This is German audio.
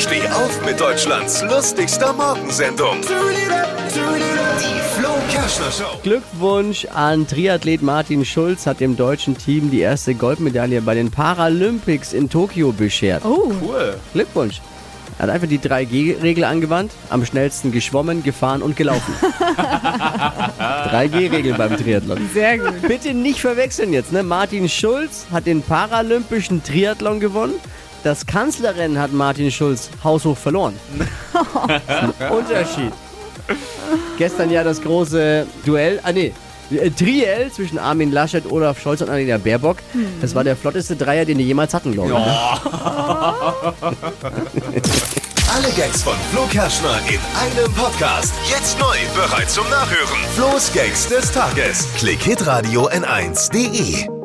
Steh auf mit Deutschlands lustigster Morgensendung. Die Flo Kerschner Show. Glückwunsch an Triathlet Martin Schulz hat dem deutschen Team die erste Goldmedaille bei den Paralympics in Tokio beschert. Oh, Cool. Glückwunsch. Er hat einfach die 3G-Regel angewandt, am schnellsten geschwommen, gefahren und gelaufen. 3G-Regel beim Triathlon. sehr gut. Bitte nicht verwechseln jetzt, ne? Martin Schulz hat den paralympischen Triathlon gewonnen. Das Kanzlerrennen hat Martin Schulz haushoch verloren. Unterschied. Gestern ja das große Duell, ah nee, äh, Triell zwischen Armin Laschet, Olaf Scholz und Annalena Baerbock. Das war der flotteste Dreier, den die jemals hatten, glaube ich. ne? Alle Gags von Flo Kerschner in einem Podcast. Jetzt neu, bereit zum Nachhören. Flo's Gags des Tages. Klick Hitradio N1.de.